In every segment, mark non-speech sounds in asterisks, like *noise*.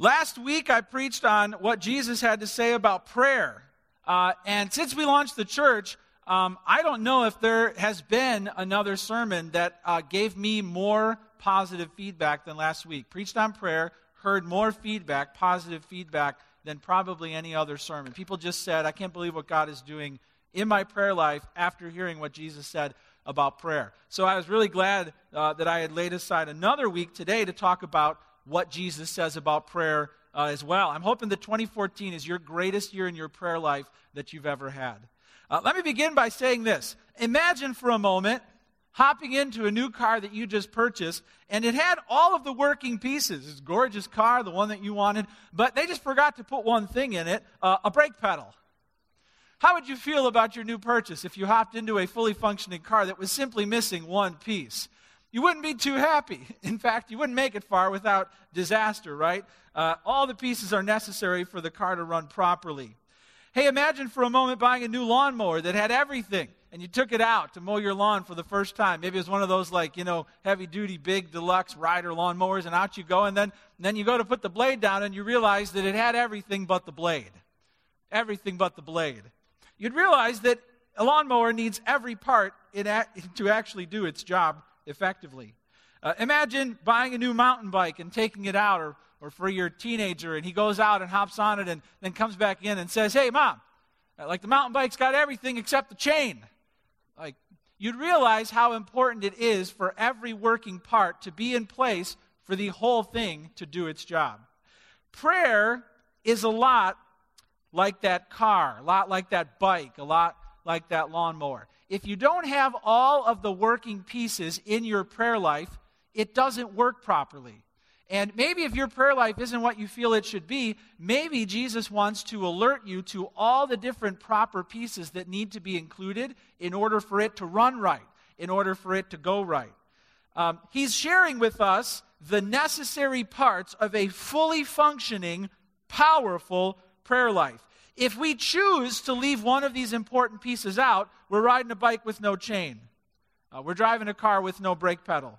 Last week, I preached on what Jesus had to say about prayer. Uh, and since we launched the church, um, I don't know if there has been another sermon that uh, gave me more positive feedback than last week. Preached on prayer, heard more feedback, positive feedback, than probably any other sermon. People just said, I can't believe what God is doing in my prayer life after hearing what Jesus said about prayer. So I was really glad uh, that I had laid aside another week today to talk about what Jesus says about prayer uh, as well. I'm hoping that 2014 is your greatest year in your prayer life that you've ever had. Uh, let me begin by saying this. Imagine for a moment hopping into a new car that you just purchased, and it had all of the working pieces. It's a gorgeous car, the one that you wanted, but they just forgot to put one thing in it uh, a brake pedal. How would you feel about your new purchase if you hopped into a fully functioning car that was simply missing one piece? You wouldn't be too happy. *laughs* In fact, you wouldn't make it far without disaster, right? Uh, all the pieces are necessary for the car to run properly. Hey, imagine for a moment buying a new lawnmower that had everything, and you took it out to mow your lawn for the first time. Maybe it was one of those, like, you know, heavy duty, big, deluxe rider lawnmowers, and out you go, and then, and then you go to put the blade down, and you realize that it had everything but the blade. Everything but the blade. You'd realize that a lawnmower needs every part *laughs* to actually do its job effectively. Uh, imagine buying a new mountain bike and taking it out, or, or for your teenager, and he goes out and hops on it and then comes back in and says, Hey, mom, uh, like the mountain bike's got everything except the chain. Like, you'd realize how important it is for every working part to be in place for the whole thing to do its job. Prayer is a lot like that car, a lot like that bike, a lot like that lawnmower if you don't have all of the working pieces in your prayer life, it doesn't work properly. And maybe if your prayer life isn't what you feel it should be, maybe Jesus wants to alert you to all the different proper pieces that need to be included in order for it to run right, in order for it to go right. Um, he's sharing with us the necessary parts of a fully functioning, powerful prayer life. If we choose to leave one of these important pieces out, we're riding a bike with no chain. Uh, we're driving a car with no brake pedal.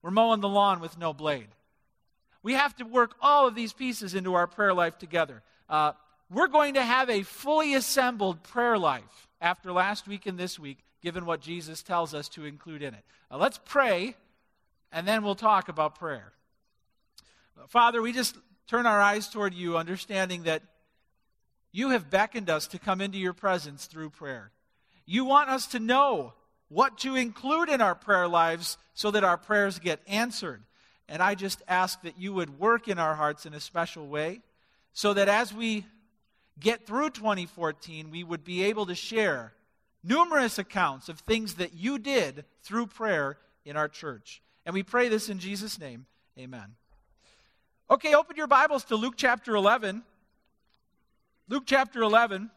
We're mowing the lawn with no blade. We have to work all of these pieces into our prayer life together. Uh, we're going to have a fully assembled prayer life after last week and this week, given what Jesus tells us to include in it. Uh, let's pray, and then we'll talk about prayer. Father, we just turn our eyes toward you, understanding that you have beckoned us to come into your presence through prayer. You want us to know what to include in our prayer lives so that our prayers get answered. And I just ask that you would work in our hearts in a special way so that as we get through 2014, we would be able to share numerous accounts of things that you did through prayer in our church. And we pray this in Jesus' name. Amen. Okay, open your Bibles to Luke chapter 11. Luke chapter 11,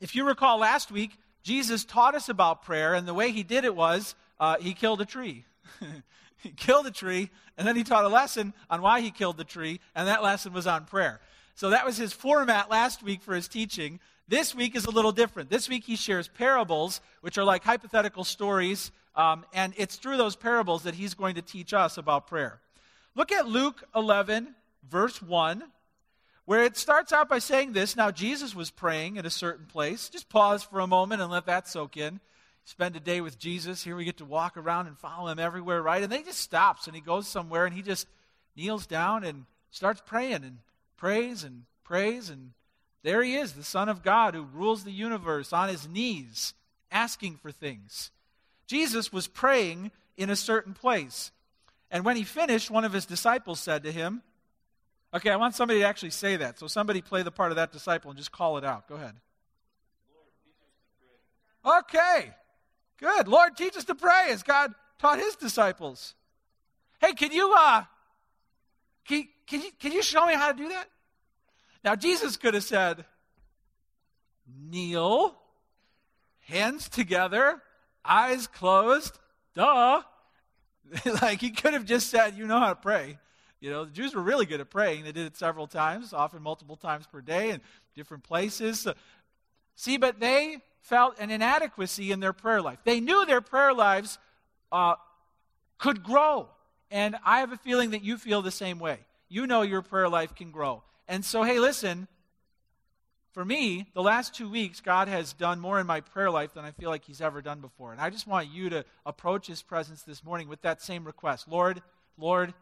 if you recall last week, Jesus taught us about prayer, and the way he did it was uh, he killed a tree. *laughs* he killed a tree, and then he taught a lesson on why he killed the tree, and that lesson was on prayer. So that was his format last week for his teaching. This week is a little different. This week he shares parables, which are like hypothetical stories, um, and it's through those parables that he's going to teach us about prayer. Look at Luke 11, verse 1 where it starts out by saying this Now, Jesus was praying at a certain place. Just pause for a moment and let that soak in. Spend a day with Jesus. Here we get to walk around and follow him everywhere, right? And then he just stops and he goes somewhere and he just kneels down and starts praying and prays and prays. And there he is, the Son of God who rules the universe on his knees, asking for things. Jesus was praying in a certain place. And when he finished, one of his disciples said to him, Okay, I want somebody to actually say that. So somebody play the part of that disciple and just call it out. Go ahead. Okay, good. Lord, teach us to pray as God taught his disciples. Hey, can you uh can, can you can you show me how to do that? Now Jesus could have said, kneel, hands together, eyes closed, duh. *laughs* like he could have just said, you know how to pray. You know, the Jews were really good at praying. They did it several times, often multiple times per day in different places. see, but they felt an inadequacy in their prayer life. They knew their prayer lives uh, could grow. And I have a feeling that you feel the same way. you know your prayer life can grow. And so, hey, listen, for me, the last two weeks, God has done more in my prayer life than I feel like He's ever done before. And I just want you to approach His presence this morning with that same request Lord, Lord,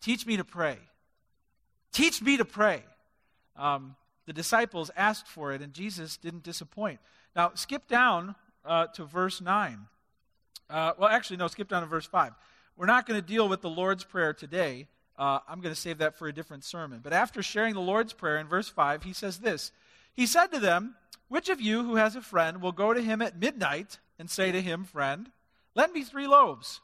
teach me to pray. Teach me to pray. Um, the disciples asked for it, and Jesus didn't disappoint. Now, skip down uh, to verse 9. Uh, well, actually, no, skip down to verse 5. We're not going to deal with the Lord's Prayer today. Uh, I'm going to save that for a different sermon. But after sharing the Lord's Prayer in verse 5, he says this He said to them, Which of you who has a friend will go to him at midnight and say to him, Friend, lend me three loaves?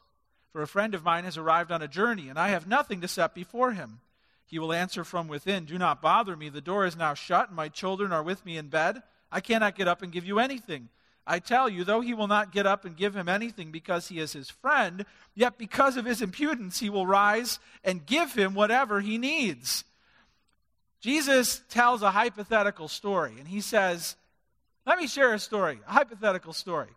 For a friend of mine has arrived on a journey, and I have nothing to set before him. He will answer from within, Do not bother me. The door is now shut, and my children are with me in bed. I cannot get up and give you anything. I tell you, though he will not get up and give him anything because he is his friend, yet because of his impudence he will rise and give him whatever he needs. Jesus tells a hypothetical story, and he says, Let me share a story, a hypothetical story.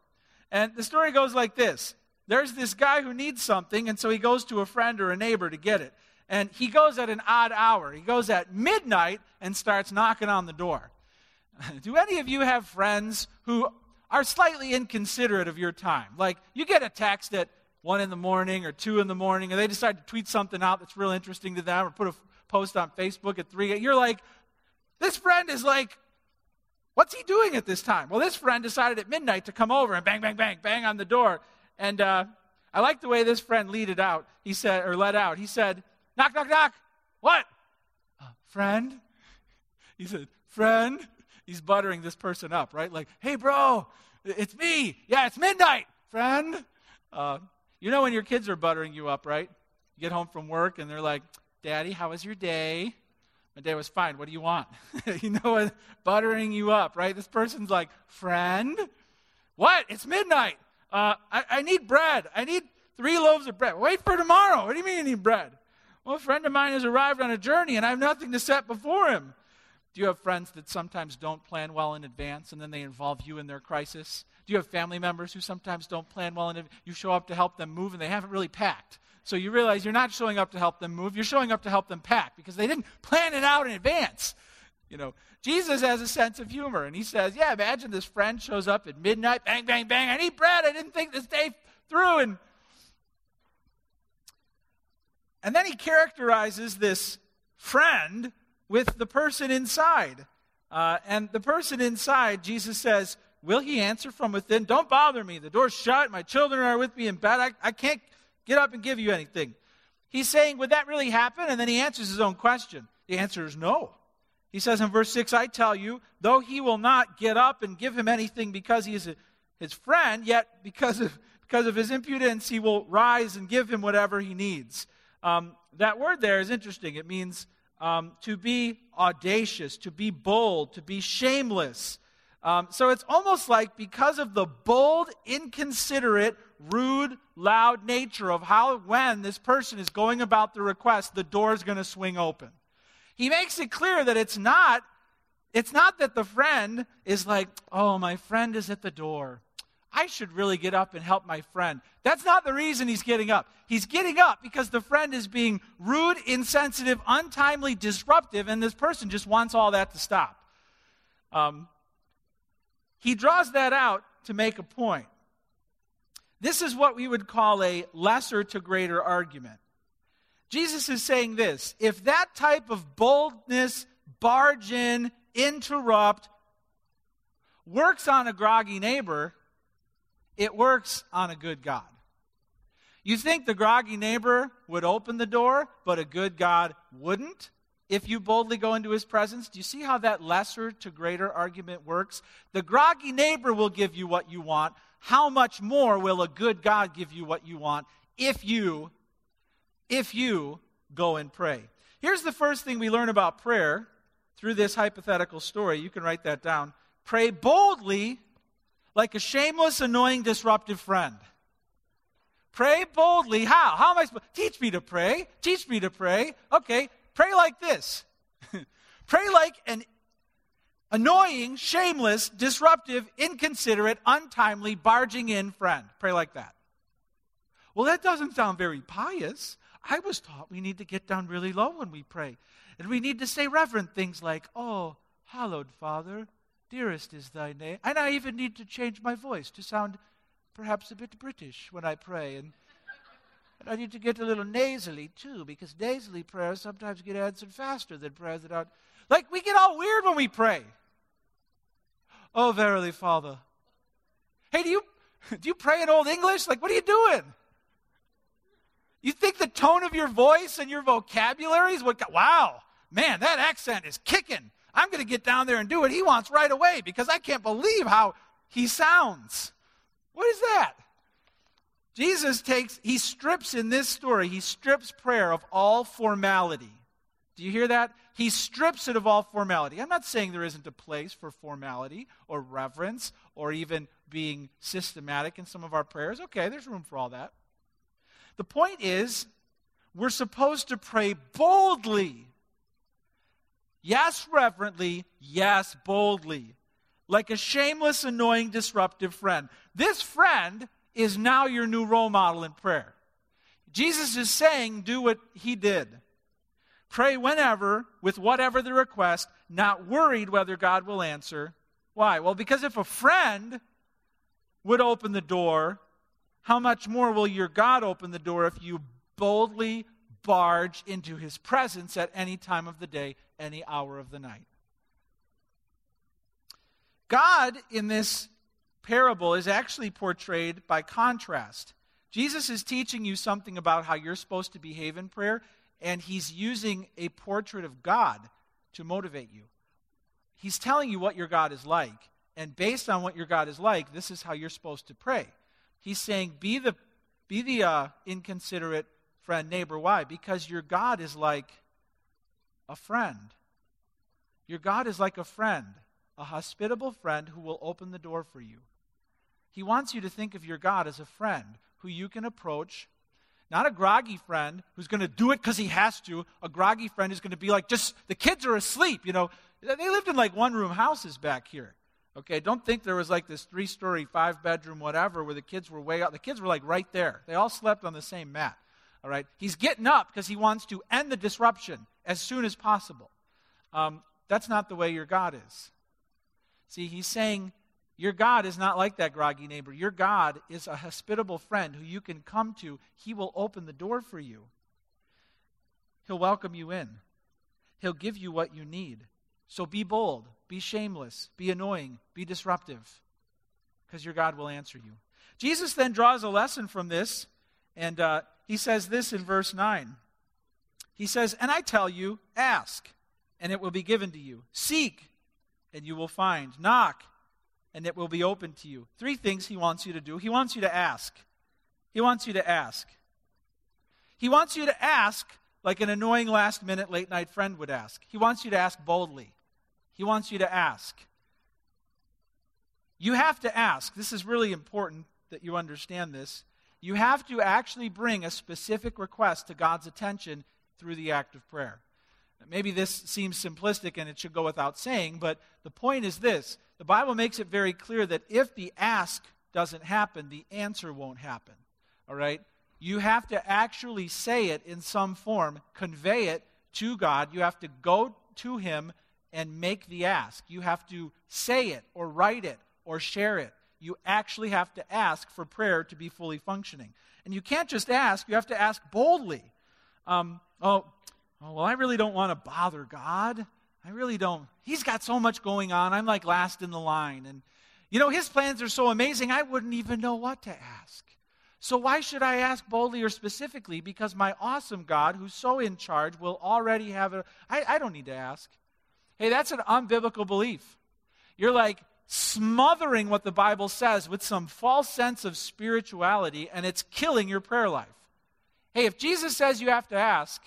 And the story goes like this There's this guy who needs something, and so he goes to a friend or a neighbor to get it. And he goes at an odd hour. He goes at midnight and starts knocking on the door. *laughs* Do any of you have friends who are slightly inconsiderate of your time. Like, you get a text at 1 in the morning or 2 in the morning, and they decide to tweet something out that's real interesting to them or put a post on Facebook at 3. You're like, this friend is like, what's he doing at this time? Well, this friend decided at midnight to come over and bang, bang, bang, bang on the door. And uh, I like the way this friend lead it out. He said, or let out. He said, knock, knock, knock. What? Uh, friend? He said, friend? he's buttering this person up, right? Like, hey, bro, it's me. Yeah, it's midnight, friend. Uh, you know when your kids are buttering you up, right? You get home from work and they're like, Daddy, how was your day? My day was fine. What do you want? *laughs* you know what? Buttering you up, right? This person's like, friend? What? It's midnight. Uh, I, I need bread. I need three loaves of bread. Wait for tomorrow. What do you mean you need bread? Well, a friend of mine has arrived on a journey and I have nothing to set before him. Do you have friends that sometimes don't plan well in advance and then they involve you in their crisis? Do you have family members who sometimes don't plan well and you show up to help them move and they haven't really packed? So you realize you're not showing up to help them move, you're showing up to help them pack because they didn't plan it out in advance. You know, Jesus has a sense of humor and he says, Yeah, imagine this friend shows up at midnight, bang, bang, bang, I need bread, I didn't think this day through. And, and then he characterizes this friend with the person inside. Uh, and the person inside, Jesus says, Will he answer from within? Don't bother me. The door's shut. My children are with me in bed. I, I can't get up and give you anything. He's saying, Would that really happen? And then he answers his own question. The answer is no. He says in verse 6, I tell you, though he will not get up and give him anything because he is a, his friend, yet because of, because of his impudence, he will rise and give him whatever he needs. Um, that word there is interesting. It means um, to be audacious, to be bold, to be shameless. Um, so it's almost like because of the bold, inconsiderate, rude, loud nature of how, when this person is going about the request, the door is going to swing open. He makes it clear that it's not, it's not that the friend is like, oh, my friend is at the door. I should really get up and help my friend. That's not the reason he's getting up. He's getting up because the friend is being rude, insensitive, untimely, disruptive, and this person just wants all that to stop. Um, he draws that out to make a point. This is what we would call a lesser to greater argument. Jesus is saying this if that type of boldness, barge in, interrupt, works on a groggy neighbor, it works on a good God. You think the groggy neighbor would open the door, but a good God wouldn't? If you boldly go into his presence, do you see how that lesser to greater argument works? The groggy neighbor will give you what you want. How much more will a good God give you what you want if you if you go and pray? Here's the first thing we learn about prayer through this hypothetical story. You can write that down. Pray boldly like a shameless, annoying, disruptive friend. Pray boldly. How? How am I supposed Teach me to pray. Teach me to pray. Okay, pray like this. *laughs* pray like an annoying, shameless, disruptive, inconsiderate, untimely, barging in friend. Pray like that. Well, that doesn't sound very pious. I was taught we need to get down really low when we pray. And we need to say reverent things like, Oh, hallowed Father, dearest is thy name. And I even need to change my voice to sound perhaps a bit British when I pray. And, and I need to get a little nasally too, because nasally prayers sometimes get answered faster than prayers that aren't. Like, we get all weird when we pray. Oh, verily, Father. Hey, do you, *laughs* do you pray in Old English? Like, what are you doing? You think the tone of your voice and your vocabulary is what, wow, man, that accent is kicking. I'm going to get down there and do what he wants right away because I can't believe how he sounds. What is that? Jesus takes, he strips in this story, he strips prayer of all formality. Do you hear that? He strips it of all formality. I'm not saying there isn't a place for formality or reverence or even being systematic in some of our prayers. Okay, there's room for all that. The point is, we're supposed to pray boldly. Yes, reverently. Yes, boldly. Like a shameless, annoying, disruptive friend. This friend is now your new role model in prayer. Jesus is saying, do what he did. Pray whenever, with whatever the request, not worried whether God will answer. Why? Well, because if a friend would open the door, how much more will your God open the door if you boldly barge into his presence at any time of the day, any hour of the night? God, in this parable, is actually portrayed by contrast. Jesus is teaching you something about how you're supposed to behave in prayer, and he's using a portrait of God to motivate you. He's telling you what your God is like, and based on what your God is like, this is how you're supposed to pray. He's saying, be the, be the uh, inconsiderate friend, neighbor. Why? Because your God is like a friend. Your God is like a friend, a hospitable friend who will open the door for you. He wants you to think of your God as a friend who you can approach, not a groggy friend who's going to do it because he has to. A groggy friend who's going to be like, just the kids are asleep. You know, they lived in like one room houses back here. Okay, don't think there was like this three story, five bedroom, whatever, where the kids were way out. The kids were like right there. They all slept on the same mat. All right, he's getting up because he wants to end the disruption as soon as possible. Um, that's not the way your God is. See, he's saying your God is not like that groggy neighbor. Your God is a hospitable friend who you can come to. He will open the door for you, He'll welcome you in, He'll give you what you need. So be bold, be shameless, be annoying, be disruptive, because your God will answer you. Jesus then draws a lesson from this, and uh, he says this in verse 9. He says, And I tell you, ask, and it will be given to you. Seek, and you will find. Knock, and it will be open to you. Three things he wants you to do. He wants you to ask. He wants you to ask. He wants you to ask like an annoying last minute late night friend would ask. He wants you to ask boldly. He wants you to ask. You have to ask. This is really important that you understand this. You have to actually bring a specific request to God's attention through the act of prayer. Maybe this seems simplistic and it should go without saying, but the point is this the Bible makes it very clear that if the ask doesn't happen, the answer won't happen. All right? You have to actually say it in some form, convey it to God. You have to go to Him and make the ask. You have to say it or write it or share it. You actually have to ask for prayer to be fully functioning. And you can't just ask, you have to ask boldly. Um, oh, oh, well, I really don't want to bother God. I really don't. He's got so much going on. I'm like last in the line. And, you know, his plans are so amazing, I wouldn't even know what to ask. So, why should I ask boldly or specifically? Because my awesome God, who's so in charge, will already have a. I, I don't need to ask. Hey, that's an unbiblical belief. You're like smothering what the Bible says with some false sense of spirituality, and it's killing your prayer life. Hey, if Jesus says you have to ask,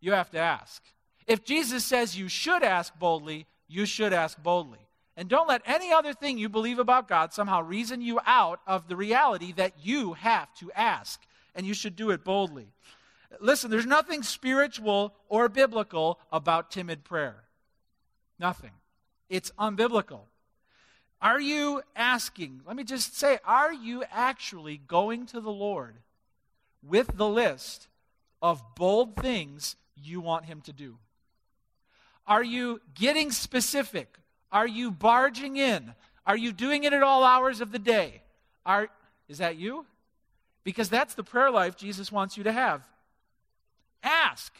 you have to ask. If Jesus says you should ask boldly, you should ask boldly. And don't let any other thing you believe about God somehow reason you out of the reality that you have to ask, and you should do it boldly. Listen, there's nothing spiritual or biblical about timid prayer. Nothing. It's unbiblical. Are you asking, let me just say, are you actually going to the Lord with the list of bold things you want Him to do? Are you getting specific? Are you barging in? Are you doing it at all hours of the day? Are, is that you? Because that's the prayer life Jesus wants you to have. Ask.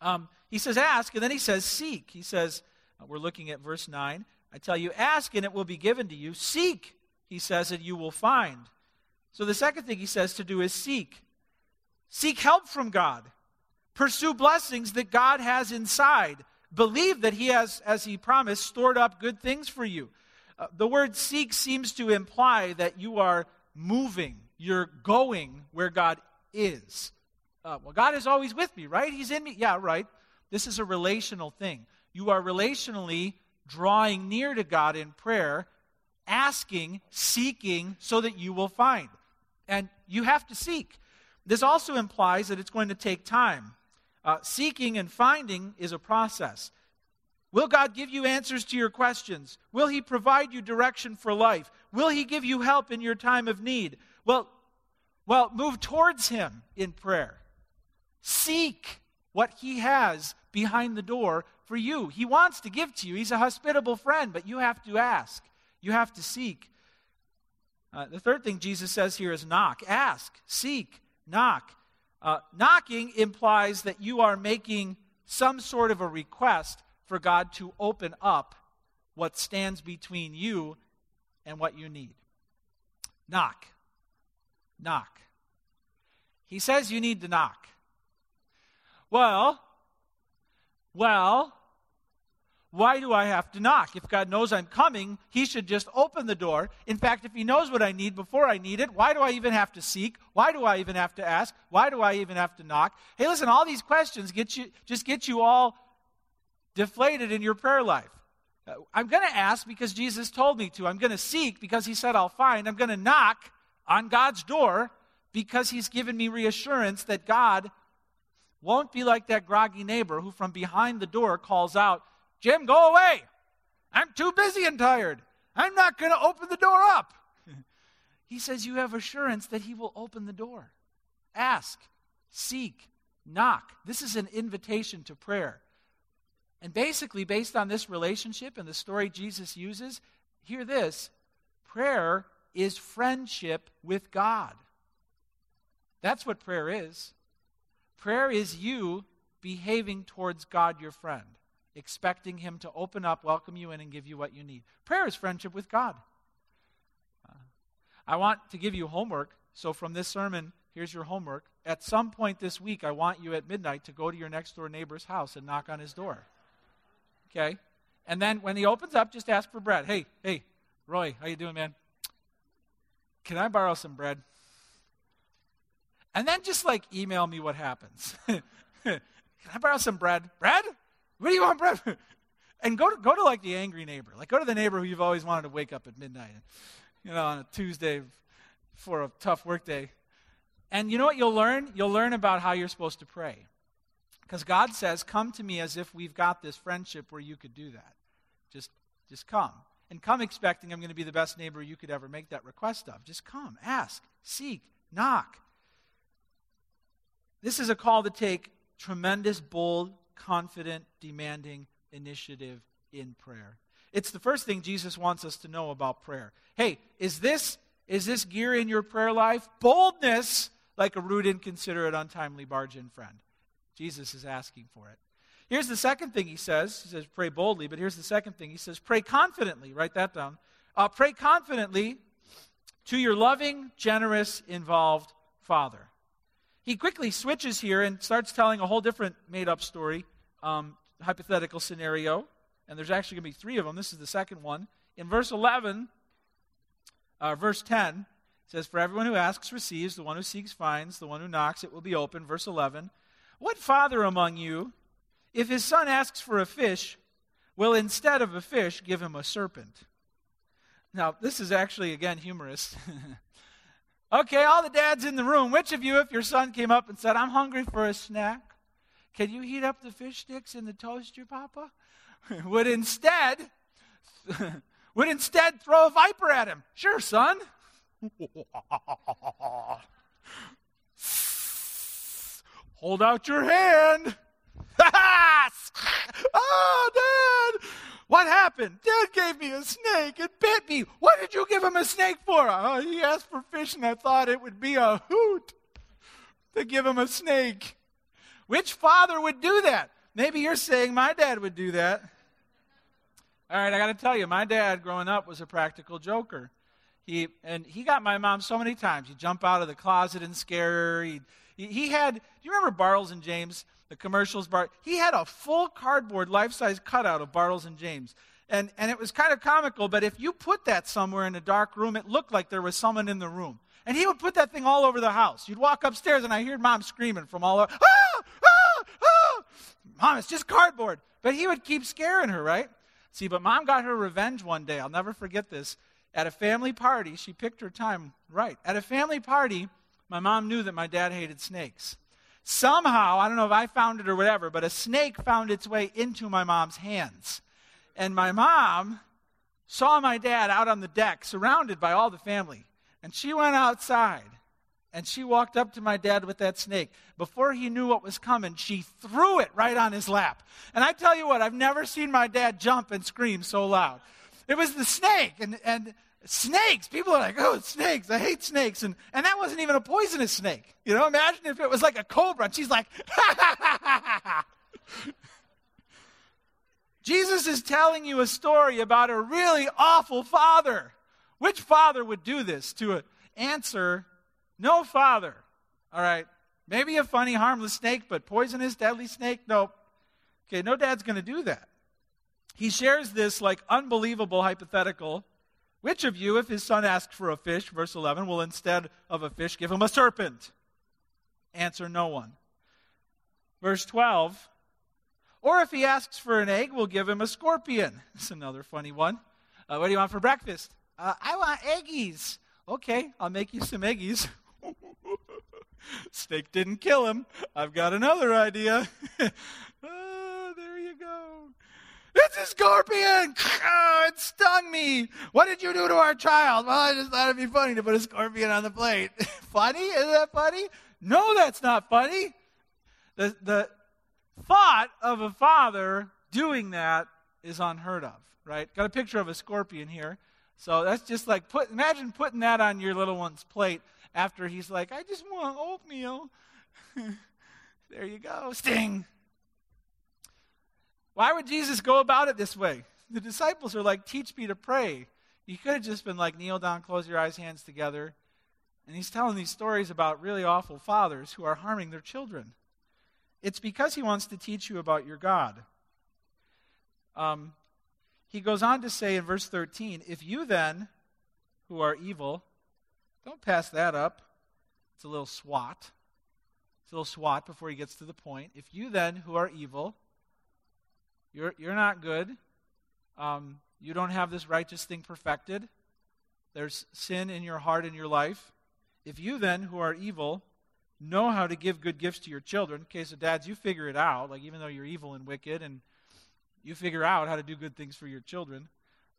Um, he says, ask, and then he says, seek. He says, uh, we're looking at verse 9. I tell you, ask and it will be given to you. Seek, he says, and you will find. So the second thing he says to do is seek. Seek help from God. Pursue blessings that God has inside. Believe that he has, as he promised, stored up good things for you. Uh, the word seek seems to imply that you are moving, you're going where God is. Uh, well, God is always with me, right? He's in me. Yeah, right. This is a relational thing. You are relationally drawing near to God in prayer, asking, seeking, so that you will find. And you have to seek. This also implies that it's going to take time. Uh, seeking and finding is a process. Will God give you answers to your questions? Will He provide you direction for life? Will He give you help in your time of need? Well, well, move towards Him in prayer. Seek what He has behind the door for you. He wants to give to you. He's a hospitable friend, but you have to ask. You have to seek. Uh, the third thing Jesus says here is knock. Ask, seek, knock. Uh, knocking implies that you are making some sort of a request for God to open up what stands between you and what you need. Knock. Knock. He says you need to knock. Well, well, why do I have to knock? If God knows I'm coming, He should just open the door. In fact, if He knows what I need before I need it, why do I even have to seek? Why do I even have to ask? Why do I even have to knock? Hey, listen, all these questions get you, just get you all deflated in your prayer life. Uh, I'm going to ask because Jesus told me to. I'm going to seek because He said I'll find. I'm going to knock on God's door because He's given me reassurance that God won't be like that groggy neighbor who from behind the door calls out, Jim, go away. I'm too busy and tired. I'm not going to open the door up. *laughs* he says you have assurance that he will open the door. Ask, seek, knock. This is an invitation to prayer. And basically, based on this relationship and the story Jesus uses, hear this prayer is friendship with God. That's what prayer is. Prayer is you behaving towards God, your friend, expecting Him to open up, welcome you in, and give you what you need. Prayer is friendship with God. Uh, I want to give you homework. So, from this sermon, here's your homework. At some point this week, I want you at midnight to go to your next door neighbor's house and knock on his door. Okay? And then when he opens up, just ask for bread. Hey, hey, Roy, how you doing, man? Can I borrow some bread? And then just like email me what happens. Can *laughs* I borrow some bread? Bread? What do you want bread? *laughs* and go to, go to like the angry neighbor. Like go to the neighbor who you've always wanted to wake up at midnight, you know, on a Tuesday for a tough work day. And you know what you'll learn? You'll learn about how you're supposed to pray. Because God says, come to me as if we've got this friendship where you could do that. Just, just come. And come expecting I'm going to be the best neighbor you could ever make that request of. Just come, ask, seek, knock. This is a call to take tremendous, bold, confident, demanding initiative in prayer. It's the first thing Jesus wants us to know about prayer. Hey, is this is this gear in your prayer life? Boldness like a rude, inconsiderate, untimely barge in friend. Jesus is asking for it. Here's the second thing he says. He says, pray boldly, but here's the second thing. He says, pray confidently. Write that down. Uh, pray confidently to your loving, generous, involved Father he quickly switches here and starts telling a whole different made up story, um, hypothetical scenario. And there's actually going to be three of them. This is the second one. In verse 11, uh, verse 10, says, For everyone who asks receives, the one who seeks finds, the one who knocks it will be open. Verse 11, What father among you, if his son asks for a fish, will instead of a fish give him a serpent? Now, this is actually, again, humorous. *laughs* Okay, all the dads in the room, which of you, if your son came up and said, I'm hungry for a snack, can you heat up the fish sticks in the toaster, Papa? *laughs* would instead *laughs* would instead throw a viper at him. Sure, son. *laughs* Hold out your hand. Ah, oh, Dad! What happened? Dad gave me a snake. It bit me. What did you give him a snake for? Oh, he asked for fish, and I thought it would be a hoot to give him a snake. Which father would do that? Maybe you're saying my dad would do that. All right, I got to tell you, my dad growing up was a practical joker. He and he got my mom so many times. He'd jump out of the closet and scare her. He, he had. Do you remember Bartles and Jaymes? The commercials. Bart. He had a full cardboard life-size cutout of Bartles and Jaymes, and and it was kind of comical. But if you put that somewhere in a dark room, it looked like there was someone in the room. And he would put that thing all over the house. You'd walk upstairs, and I hear mom screaming from all over. Ah, ah, ah. Mom, it's just cardboard. But he would keep scaring her, right? See, but mom got her revenge one day. I'll never forget this. At a family party, she picked her time right. At a family party, my mom knew that my dad hated snakes. Somehow, I don't know if I found it or whatever, but a snake found its way into my mom's hands. And my mom saw my dad out on the deck, surrounded by all the family. And she went outside and she walked up to my dad with that snake. Before he knew what was coming, she threw it right on his lap. And I tell you what, I've never seen my dad jump and scream so loud. It was the snake, and, and snakes. People are like, oh, snakes. I hate snakes. And, and that wasn't even a poisonous snake. You know, imagine if it was like a cobra, and she's like. *laughs* Jesus is telling you a story about a really awful father. Which father would do this to answer no father. All right. Maybe a funny, harmless snake, but poisonous, deadly snake? Nope. Okay, no dad's going to do that. He shares this like unbelievable hypothetical. Which of you, if his son asks for a fish, verse 11, will instead of a fish give him a serpent? Answer no one. Verse 12, or if he asks for an egg, we'll give him a scorpion. *laughs* It's another funny one. Uh, what do you want for breakfast? Uh, I want eggies. Okay, I'll make you some eggies. *laughs* Snake didn't kill him. I've got another idea. *laughs* oh, there you go. It's a scorpion! Oh, it stung me. What did you do to our child? Well, I just thought it'd be funny to put a scorpion on the plate. *laughs* funny? Is that funny? No, that's not funny. The, the thought of a father doing that is unheard of, right? Got a picture of a scorpion here. So that's just like put imagine putting that on your little one's plate after he's like, I just want oatmeal. *laughs* there you go. Sting. Why would Jesus go about it this way? The disciples are like, teach me to pray. He could have just been like, kneel down, close your eyes, hands together. And he's telling these stories about really awful fathers who are harming their children. It's because he wants to teach you about your God. Um, he goes on to say in verse 13, If you then, who are evil, don't pass that up. It's a little swat. It's a little swat before he gets to the point. If you then, who are evil, you're, you're not good, um, you don't have this righteous thing perfected, there's sin in your heart and your life. If you then, who are evil, know how to give good gifts to your children, okay, so dads, you figure it out, like even though you're evil and wicked and you figure out how to do good things for your children,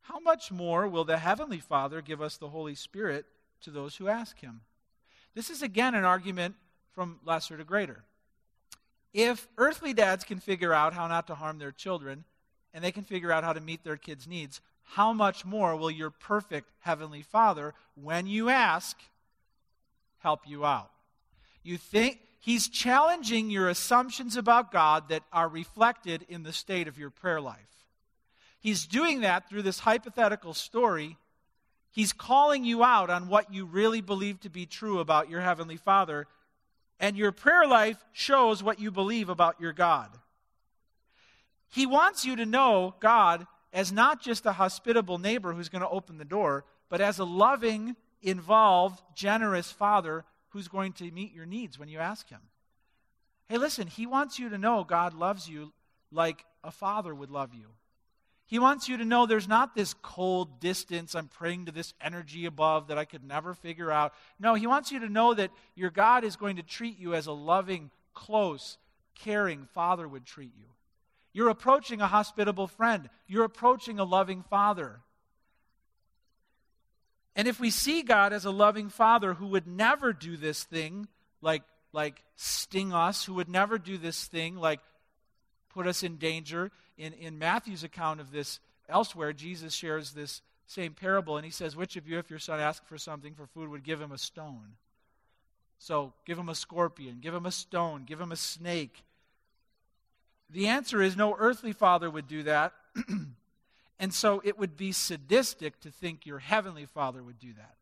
how much more will the Heavenly Father give us the Holy Spirit to those who ask Him? This is again an argument from lesser to greater. If earthly dads can figure out how not to harm their children, and they can figure out how to meet their kids' needs, how much more will your perfect Heavenly Father, when you ask, help you out? You think he's challenging your assumptions about God that are reflected in the state of your prayer life. He's doing that through this hypothetical story. He's calling you out on what you really believe to be true about your Heavenly Father, and your prayer life shows what you believe about your God. He wants you to know God as not just a hospitable neighbor who's going to open the door, but as a loving, involved, generous Father who's going to meet your needs when you ask Him. Hey, listen, He wants you to know God loves you like a father would love you. He wants you to know there's not this cold distance, I'm praying to this energy above that I could never figure out. No, He wants you to know that your God is going to treat you as a loving, close, caring father would treat you. You're approaching a hospitable friend, you're approaching a loving father. And if we see God as a loving father who would never do this thing, like like sting us, who would never do this thing, like put us in danger. In, in Matthew's account of this elsewhere, Jesus shares this same parable, and he says, Which of you, if your son asked for something for food, would give him a stone? So give him a scorpion, give him a stone, give him a snake. The answer is no earthly father would do that. *clears throat* and so it would be sadistic to think your heavenly father would do that.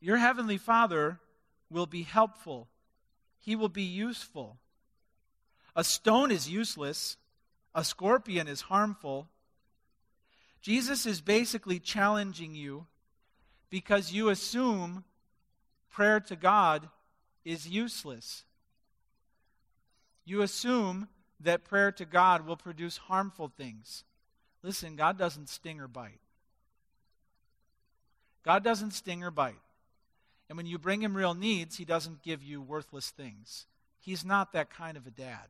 Your heavenly father will be helpful, he will be useful. A stone is useless, a scorpion is harmful. Jesus is basically challenging you because you assume prayer to God is useless. You assume that prayer to God will produce harmful things. Listen, God doesn't sting or bite. God doesn't sting or bite. And when you bring him real needs, he doesn't give you worthless things. He's not that kind of a dad.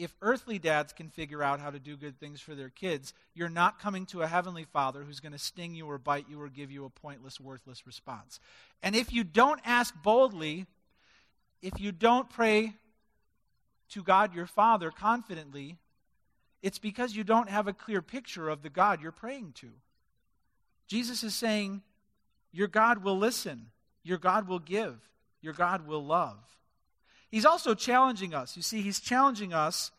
If earthly dads can figure out how to do good things for their kids, you're not coming to a heavenly father who's going to sting you or bite you or give you a pointless, worthless response. And if you don't ask boldly, if you don't pray to God your Father confidently, it's because you don't have a clear picture of the God you're praying to. Jesus is saying, Your God will listen. Your God will give. Your God will love. He's also challenging us. You see, he's challenging us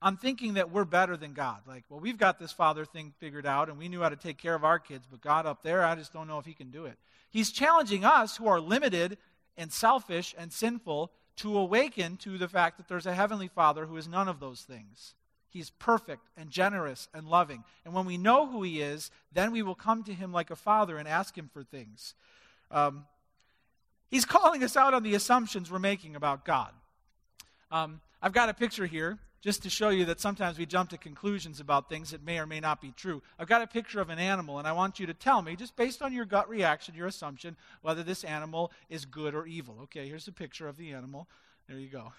on thinking that we're better than God. Like, well, we've got this father thing figured out and we knew how to take care of our kids, but God up there, I just don't know if he can do it. He's challenging us who are limited and selfish and sinful to awaken to the fact that there's a heavenly father who is none of those things. He's perfect and generous and loving. And when we know who he is, then we will come to him like a father and ask him for things. Um, he's calling us out on the assumptions we're making about God. Um, I've got a picture here just to show you that sometimes we jump to conclusions about things that may or may not be true. I've got a picture of an animal, and I want you to tell me, just based on your gut reaction, your assumption, whether this animal is good or evil. Okay, here's a picture of the animal. There you go.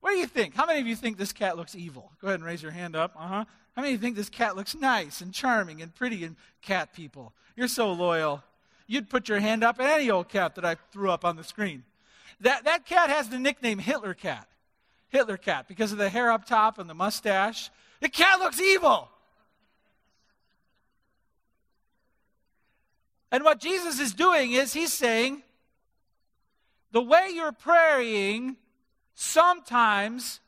What do you think? How many of you think this cat looks evil? Go ahead and raise your hand up. Uh huh. How many of you think this cat looks nice and charming and pretty and cat people? You're so loyal. You'd put your hand up at any old cat that I threw up on the screen. That, that cat has the nickname Hitler Cat. Hitler Cat because of the hair up top and the mustache. The cat looks evil. And what Jesus is doing is he's saying, the way you're praying sometimes,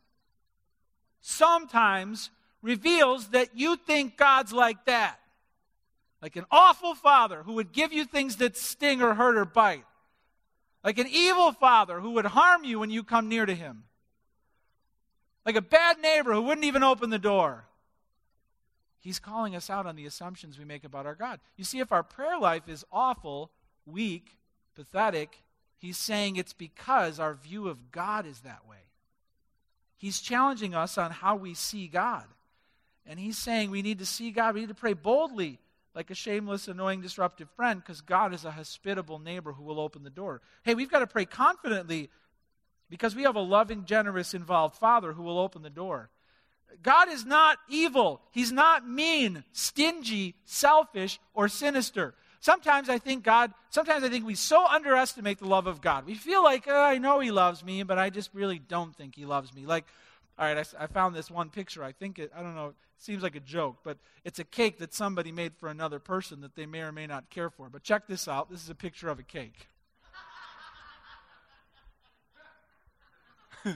sometimes reveals that you think God's like that. Like an awful father who would give you things that sting or hurt or bite. Like an evil father who would harm you when you come near to him. Like a bad neighbor who wouldn't even open the door. He's calling us out on the assumptions we make about our God. You see, if our prayer life is awful, weak, pathetic, he's saying it's because our view of God is that way. He's challenging us on how we see God. And he's saying we need to see God, we need to pray boldly like a shameless, annoying, disruptive friend because God is a hospitable neighbor who will open the door. Hey, we've got to pray confidently because we have a loving, generous, involved Father who will open the door. God is not evil. He's not mean, stingy, selfish, or sinister. Sometimes I think God, sometimes I think we so underestimate the love of God. We feel like, oh, I know He loves me, but I just really don't think He loves me. Like, all right, I, I found this one picture. I think it, I don't know, it seems like a joke, but it's a cake that somebody made for another person that they may or may not care for. But check this out. This is a picture of a cake. *laughs*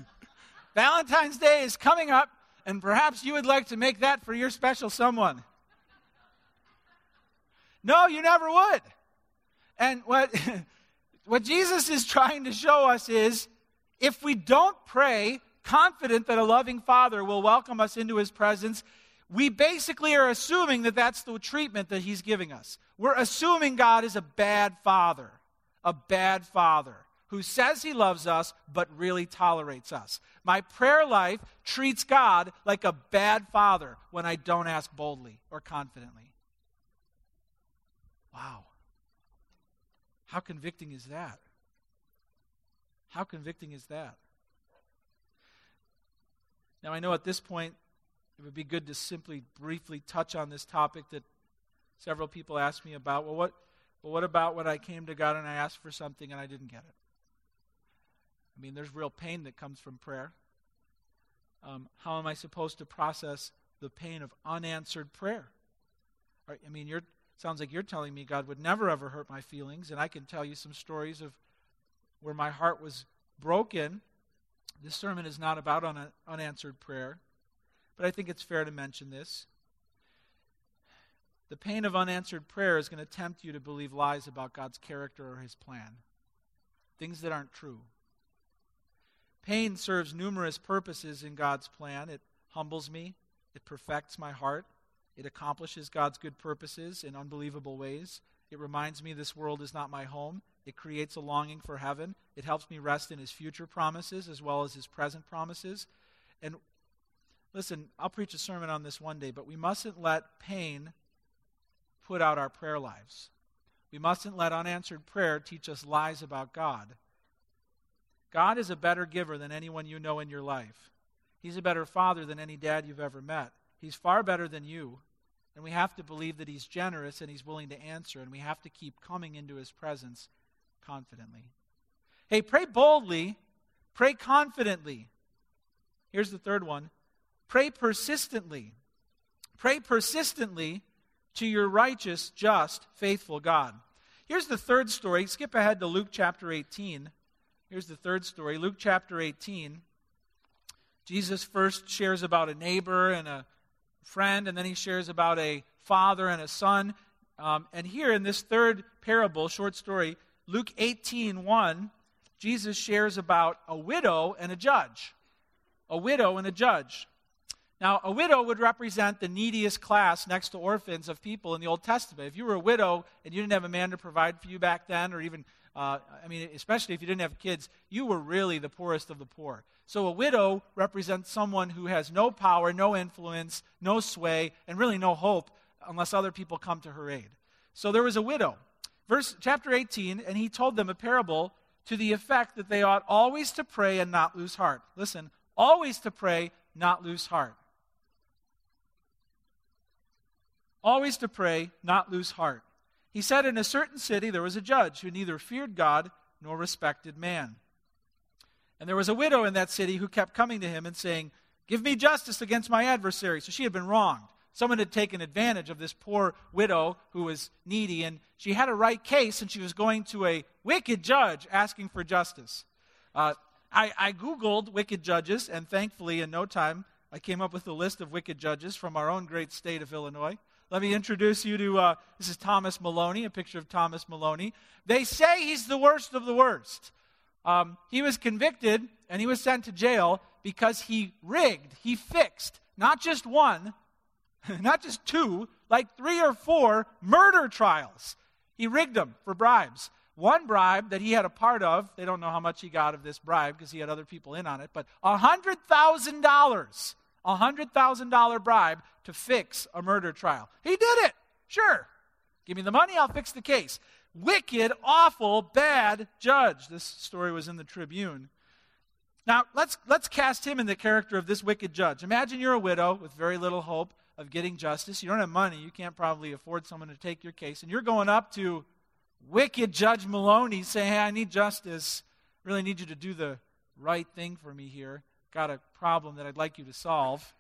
Valentine's Day is coming up, and perhaps you would like to make that for your special someone. No, you never would. And what, *laughs* what Jesus is trying to show us is if we don't pray confident that a loving father will welcome us into his presence, we basically are assuming that that's the treatment that he's giving us. We're assuming God is a bad father, a bad father who says he loves us but really tolerates us. My prayer life treats God like a bad father when I don't ask boldly or confidently. Wow. How convicting is that? How convicting is that? Now, I know at this point it would be good to simply briefly touch on this topic that several people asked me about. Well, what, But what about when I came to God and I asked for something and I didn't get it? I mean, there's real pain that comes from prayer. Um, how am I supposed to process the pain of unanswered prayer? I mean, you're sounds like you're telling me God would never ever hurt my feelings, and I can tell you some stories of where my heart was broken. This sermon is not about un- unanswered prayer, but I think it's fair to mention this. The pain of unanswered prayer is going to tempt you to believe lies about God's character or his plan, things that aren't true. Pain serves numerous purposes in God's plan. It humbles me, it perfects my heart, it accomplishes God's good purposes in unbelievable ways. It reminds me this world is not my home. It creates a longing for heaven. It helps me rest in his future promises as well as his present promises. And listen, I'll preach a sermon on this one day, but we mustn't let pain put out our prayer lives. We mustn't let unanswered prayer teach us lies about God. God is a better giver than anyone you know in your life. He's a better father than any dad you've ever met. He's far better than you. And we have to believe that He's generous and He's willing to answer, and we have to keep coming into His presence confidently. Hey, pray boldly, pray confidently. Here's the third one pray persistently. Pray persistently to your righteous, just, faithful God. Here's the third story. Skip ahead to Luke chapter 18. Here's the third story. Luke chapter 18. Jesus first shares about a neighbor and a friend, and then he shares about a father and a son. Um, and here in this third parable, short story, Luke 18 1, Jesus shares about a widow and a judge. A widow and a judge. Now, a widow would represent the neediest class next to orphans of people in the Old Testament. If you were a widow and you didn't have a man to provide for you back then, or even, uh, I mean, especially if you didn't have kids, you were really the poorest of the poor. So a widow represents someone who has no power, no influence, no sway, and really no hope unless other people come to her aid. So there was a widow. Verse chapter 18, and he told them a parable to the effect that they ought always to pray and not lose heart. Listen, always to pray, not lose heart. Always to pray, not lose heart. He said, In a certain city there was a judge who neither feared God nor respected man. And there was a widow in that city who kept coming to him and saying, Give me justice against my adversary. So she had been wronged. Someone had taken advantage of this poor widow who was needy, and she had a right case, and she was going to a wicked judge asking for justice. Uh, I, I Googled wicked judges, and thankfully, in no time, I came up with a list of wicked judges from our own great state of Illinois. Let me introduce you to uh, this is Thomas Maloney, a picture of Thomas Maloney. They say he's the worst of the worst. Um, he was convicted and he was sent to jail because he rigged, he fixed not just one, *laughs* not just two, like three or four murder trials. He rigged them for bribes. One bribe that he had a part of, they don't know how much he got of this bribe because he had other people in on it, but $100,000, a $100,000 bribe to fix a murder trial. He did it. Sure. Give me the money, I'll fix the case wicked, awful, bad judge. This story was in the Tribune. Now, let's, let's cast him in the character of this wicked judge. Imagine you're a widow with very little hope of getting justice. You don't have money. You can't probably afford someone to take your case. And you're going up to wicked Judge Maloney saying, Hey, I need justice. Really need you to do the right thing for me here. Got a problem that I'd like you to solve.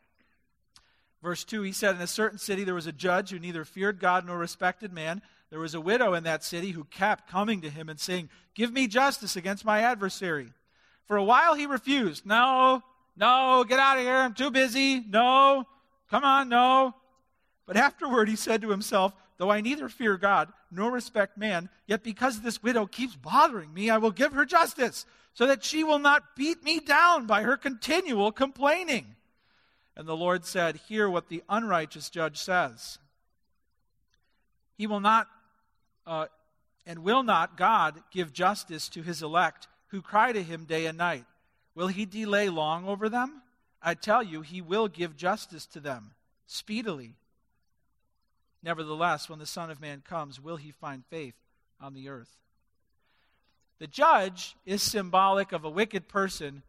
Verse 2, he said, In a certain city there was a judge who neither feared God nor respected man. There was a widow in that city who kept coming to him and saying, Give me justice against my adversary. For a while he refused. No, no, get out of here. I'm too busy. No, come on, no. But afterward he said to himself, Though I neither fear God nor respect man, yet because this widow keeps bothering me, I will give her justice, so that she will not beat me down by her continual complaining. And the Lord said, Hear what the unrighteous judge says. He will not uh, and will not God give justice to his elect who cry to him day and night? Will he delay long over them? I tell you, he will give justice to them speedily. Nevertheless, when the Son of Man comes, will he find faith on the earth? The judge is symbolic of a wicked person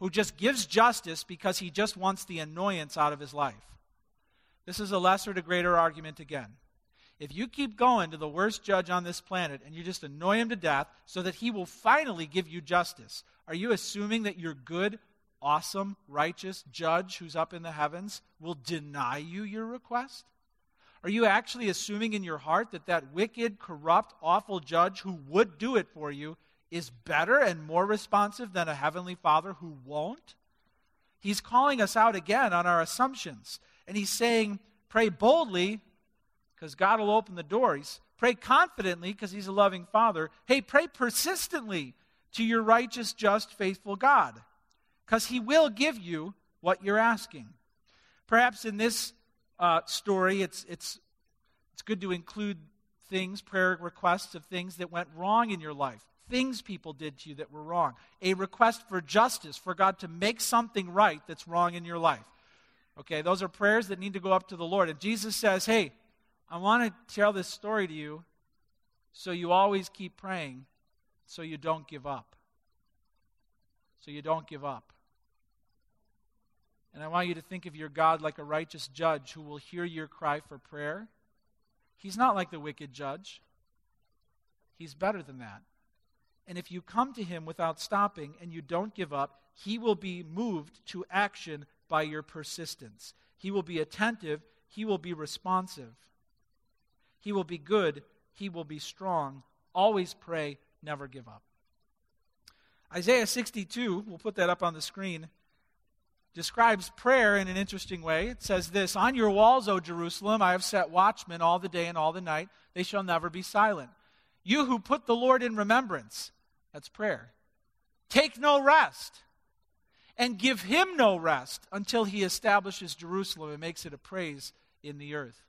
who just gives justice because he just wants the annoyance out of his life. This is a lesser to greater argument again. if you keep going to the worst judge on this planet and you just annoy him to death so that he will finally give you justice, are you assuming that you're good, awesome, righteous judge who's up in the heavens will deny you your request? Are you actually assuming in your heart that that wicked, corrupt, awful judge who would do it for you is better and more responsive than a heavenly father who won't? He's calling us out again on our assumptions. And he's saying, pray boldly because God will open the doors. Pray confidently because He's a loving Father. Hey, pray persistently to your righteous, just, faithful God because He will give you what you're asking. Perhaps in this uh, story, it's, it's, it's good to include things, prayer requests of things that went wrong in your life, things people did to you that were wrong, a request for justice, for God to make something right that's wrong in your life. Okay, those are prayers that need to go up to the Lord. And Jesus says, hey, I want to tell this story to you so you always keep praying, so you don't give up. So you don't give up. And I want you to think of your God like a righteous judge who will hear your cry for prayer. He's not like the wicked judge, He's better than that. And if you come to Him without stopping and you don't give up, He will be moved to action by your persistence. He will be attentive, He will be responsive. He will be good. He will be strong. Always pray, never give up. Isaiah 62, we'll put that up on the screen, describes prayer in an interesting way. It says this On your walls, O Jerusalem, I have set watchmen all the day and all the night. They shall never be silent. You who put the Lord in remembrance, that's prayer, take no rest and give him no rest until he establishes Jerusalem and makes it a praise in the earth.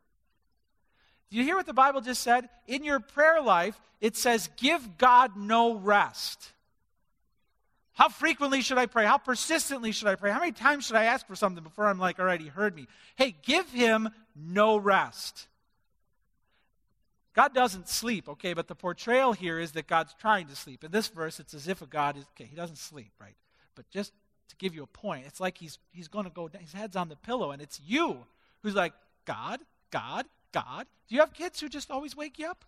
Do you hear what the Bible just said? In your prayer life, it says, give God no rest. How frequently should I pray? How persistently should I pray? How many times should I ask for something before I'm like, all right, he heard me? Hey, give him no rest. God doesn't sleep, okay, but the portrayal here is that God's trying to sleep. In this verse, it's as if a God is, okay, he doesn't sleep, right? But just to give you a point, it's like he's, he's going to go, his head's on the pillow, and it's you who's like, God, God, God. Do you have kids who just always wake you up?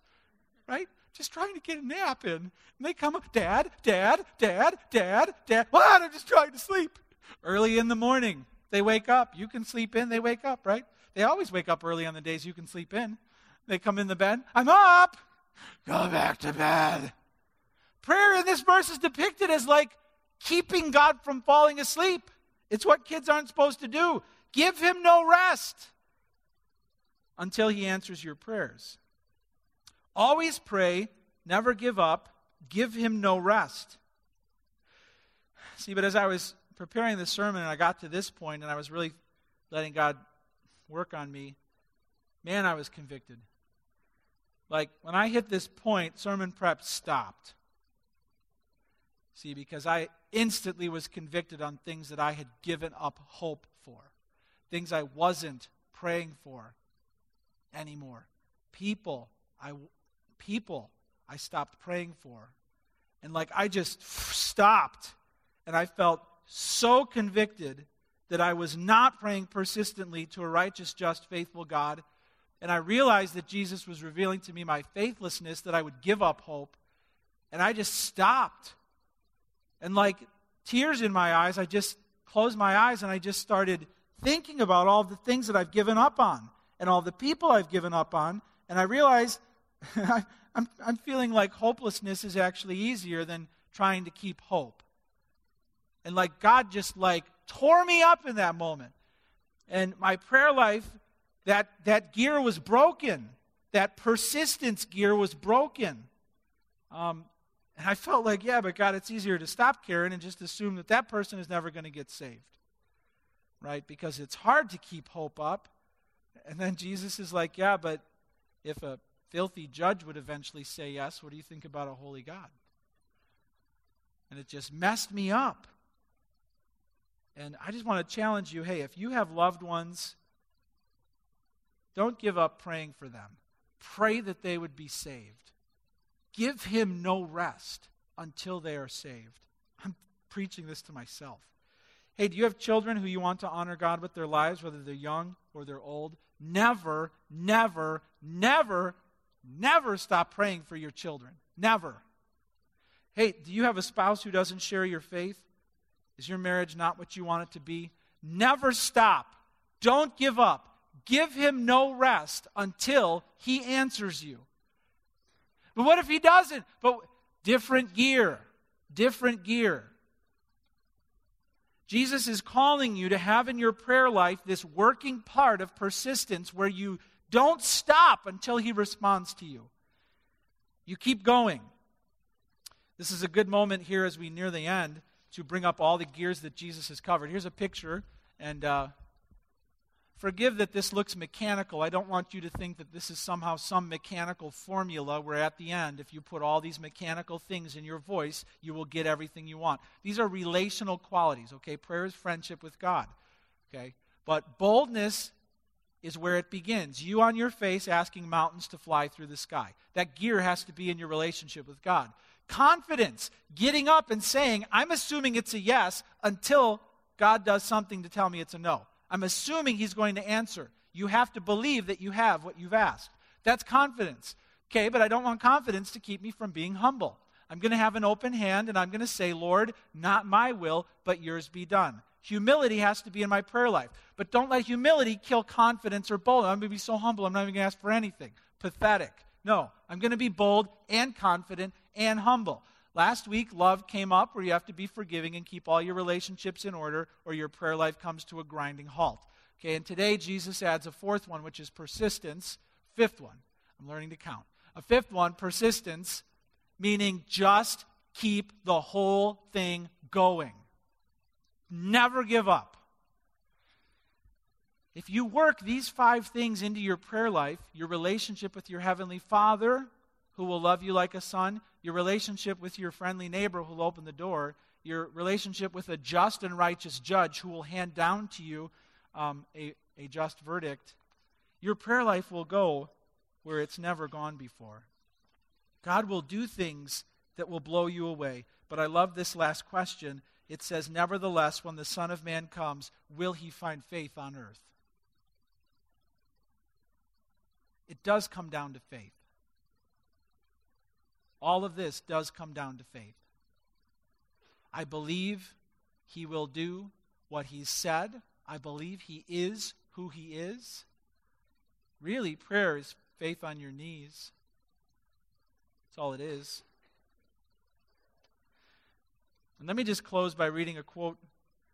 Right? Just trying to get a nap in. And they come up, Dad, Dad, Dad, Dad, Dad. What? I'm just trying to sleep. Early in the morning, they wake up. You can sleep in, they wake up, right? They always wake up early on the days you can sleep in. They come in the bed. I'm up. Go back to bed. Prayer in this verse is depicted as like keeping God from falling asleep. It's what kids aren't supposed to do. Give him no rest until he answers your prayers. Always pray, never give up, give him no rest. See, but as I was preparing the sermon and I got to this point and I was really letting God work on me, man, I was convicted. Like when I hit this point, sermon prep stopped. See, because I instantly was convicted on things that I had given up hope for, things I wasn't praying for, anymore. People, I people I stopped praying for. And like I just stopped and I felt so convicted that I was not praying persistently to a righteous, just, faithful God. And I realized that Jesus was revealing to me my faithlessness, that I would give up hope. And I just stopped. And like tears in my eyes, I just closed my eyes and I just started thinking about all the things that I've given up on and all the people I've given up on, and I realize *laughs* I'm, I'm feeling like hopelessness is actually easier than trying to keep hope. And like God just like tore me up in that moment. And my prayer life, that, that gear was broken. That persistence gear was broken. Um, and I felt like, yeah, but God, it's easier to stop caring and just assume that that person is never going to get saved. Right? Because it's hard to keep hope up. And then Jesus is like, Yeah, but if a filthy judge would eventually say yes, what do you think about a holy God? And it just messed me up. And I just want to challenge you hey, if you have loved ones, don't give up praying for them. Pray that they would be saved. Give him no rest until they are saved. I'm preaching this to myself. Hey, do you have children who you want to honor God with their lives, whether they're young or they're old. Never, never, never, never stop praying for your children. Never. Hey, do you have a spouse who doesn't share your faith? Is your marriage not what you want it to be? Never stop. Don't give up. Give him no rest until he answers you. But what if he doesn't? But different gear. Different gear. Jesus is calling you to have in your prayer life this working part of persistence where you don't stop until he responds to you. You keep going. This is a good moment here as we near the end to bring up all the gears that Jesus has covered. Here's a picture, and uh, forgive that this looks mechanical. I don't want you to think that this is somehow some mechanical formula where at the end, if you put all these mechanical things in your voice, you will get everything you want. These are relational qualities, okay? Prayer is friendship with God, okay? But boldness is where it begins. You on your face asking mountains to fly through the sky. That gear has to be in your relationship with God. Confidence, getting up and saying, I'm assuming it's a yes until God does something to tell me it's a no. I'm assuming He's going to answer. You have to believe that you have what you've asked. That's confidence. Okay, but I don't want confidence to keep me from being humble. I'm going to have an open hand and I'm going to say, Lord, not my will, but yours be done. Humility has to be in my prayer life. But don't let humility kill confidence or boldness. I'm going to be so humble, I'm not even going to ask for anything. Pathetic. No, I'm going to be bold and confident and humble. Last week, love came up where you have to be forgiving and keep all your relationships in order, or your prayer life comes to a grinding halt. Okay, and today Jesus adds a fourth one, which is persistence. Fifth one. I'm learning to count. A fifth one, persistence, meaning just keep the whole thing going. Never give up. If you work these five things into your prayer life, your relationship with your Heavenly Father, who will love you like a son, your relationship with your friendly neighbor who will open the door, your relationship with a just and righteous judge who will hand down to you um, a, a just verdict, your prayer life will go where it's never gone before. God will do things that will blow you away. But I love this last question. It says, Nevertheless, when the Son of Man comes, will he find faith on earth? It does come down to faith. All of this does come down to faith. I believe he will do what he said. I believe he is who he is. Really, prayer is faith on your knees. That's all it is. And let me just close by reading a quote.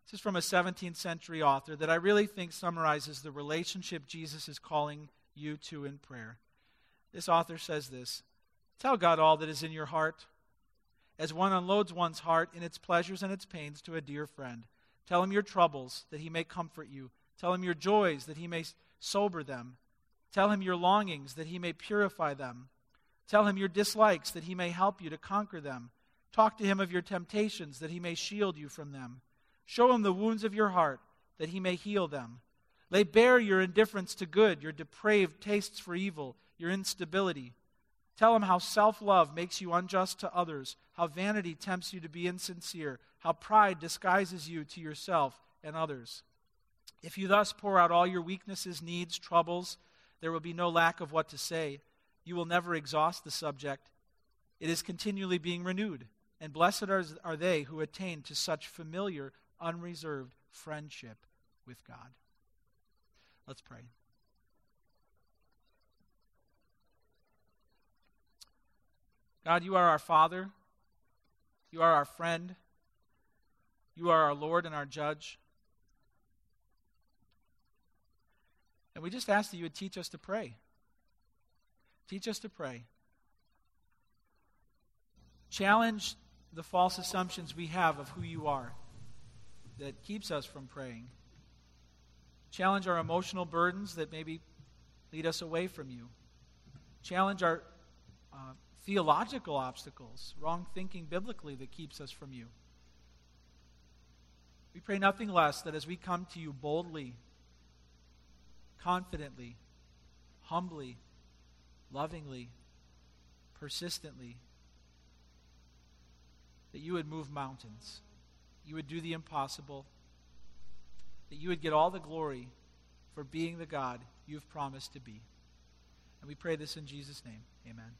This is from a 17th century author that I really think summarizes the relationship Jesus is calling you to in prayer. This author says this Tell God all that is in your heart. As one unloads one's heart in its pleasures and its pains to a dear friend, tell him your troubles that he may comfort you. Tell him your joys that he may sober them. Tell him your longings that he may purify them. Tell him your dislikes that he may help you to conquer them. Talk to him of your temptations that he may shield you from them. Show him the wounds of your heart that he may heal them. Lay bare your indifference to good, your depraved tastes for evil, your instability. Tell him how self love makes you unjust to others, how vanity tempts you to be insincere, how pride disguises you to yourself and others. If you thus pour out all your weaknesses, needs, troubles, there will be no lack of what to say. You will never exhaust the subject. It is continually being renewed, and blessed are, are they who attain to such familiar, unreserved friendship with God. Let's pray. God, you are our Father. You are our friend. You are our Lord and our judge. And we just ask that you would teach us to pray. Teach us to pray. Challenge the false assumptions we have of who you are that keeps us from praying. Challenge our emotional burdens that maybe lead us away from you. Challenge our uh, theological obstacles, wrong thinking biblically that keeps us from you. We pray nothing less that as we come to you boldly, confidently, humbly, lovingly, persistently, that you would move mountains, you would do the impossible, that you would get all the glory for being the God you've promised to be. And we pray this in Jesus' name. Amen.